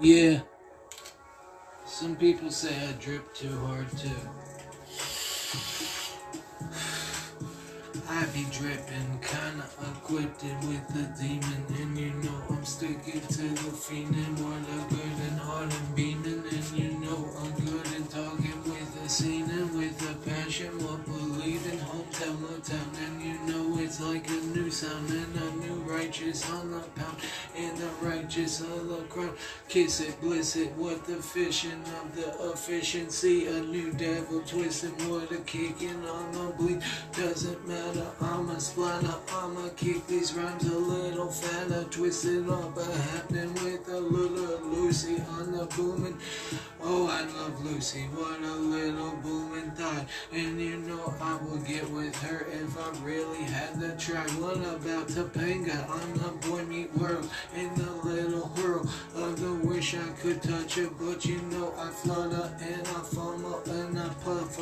Yeah. Some people say I drip too hard too. I be dripping, kinda equipped with the demon, and you know I'm sticking to the fiend and a good and hard and beaming, and you know I'm good and talking with a scene and with a passion, what believing hometown, the town, and it's like a new sound and a new righteous on the pound, and the righteous on the crown, kiss it, bliss it, what the fishing of the efficiency, a new devil twisting, what a kicking on the bleed, doesn't matter. I'm a splatter, I'ma kick these rhymes a little fatter, twisted up a happening with a little Lucy on the booming. Oh, I love Lucy, what a little booming thought. And you know I would get with her if I really had to try. What about Topanga? I'm the boy meet world in the little whirl of the wish I could touch it, but you know I flutter and I fumble and I puff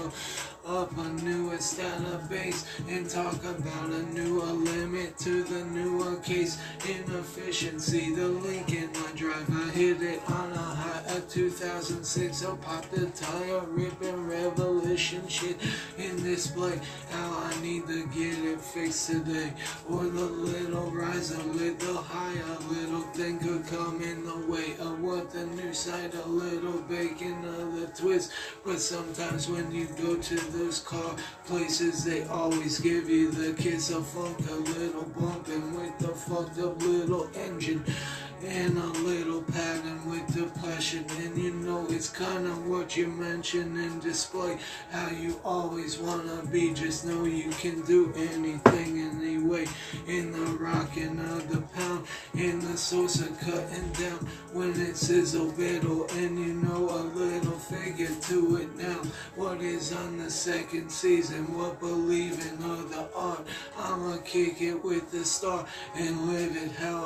up a new database and talk about a newer limit to the newer case inefficiency. The Lincoln I drive, I hit it on a high of 2006. I'll pop the tire, ripping revolution shit in display. How I need to get it fixed today, or the little rise a little higher, little thing could come in the way of what the new side, a little bacon of the twist. But sometimes when you go to those car places, they always give you the kiss of funk, a little bumping with the fucked up little engine. And a little pattern with the passion, and you know it's kinda what you mention and display how you always wanna be. Just know you can do anything anyway. In the rockin' of the in the salsa cutting down when it sizzle biddle, and you know a little figure to it now. What is on the second season? What believing of the art? I'ma kick it with the star and live it how.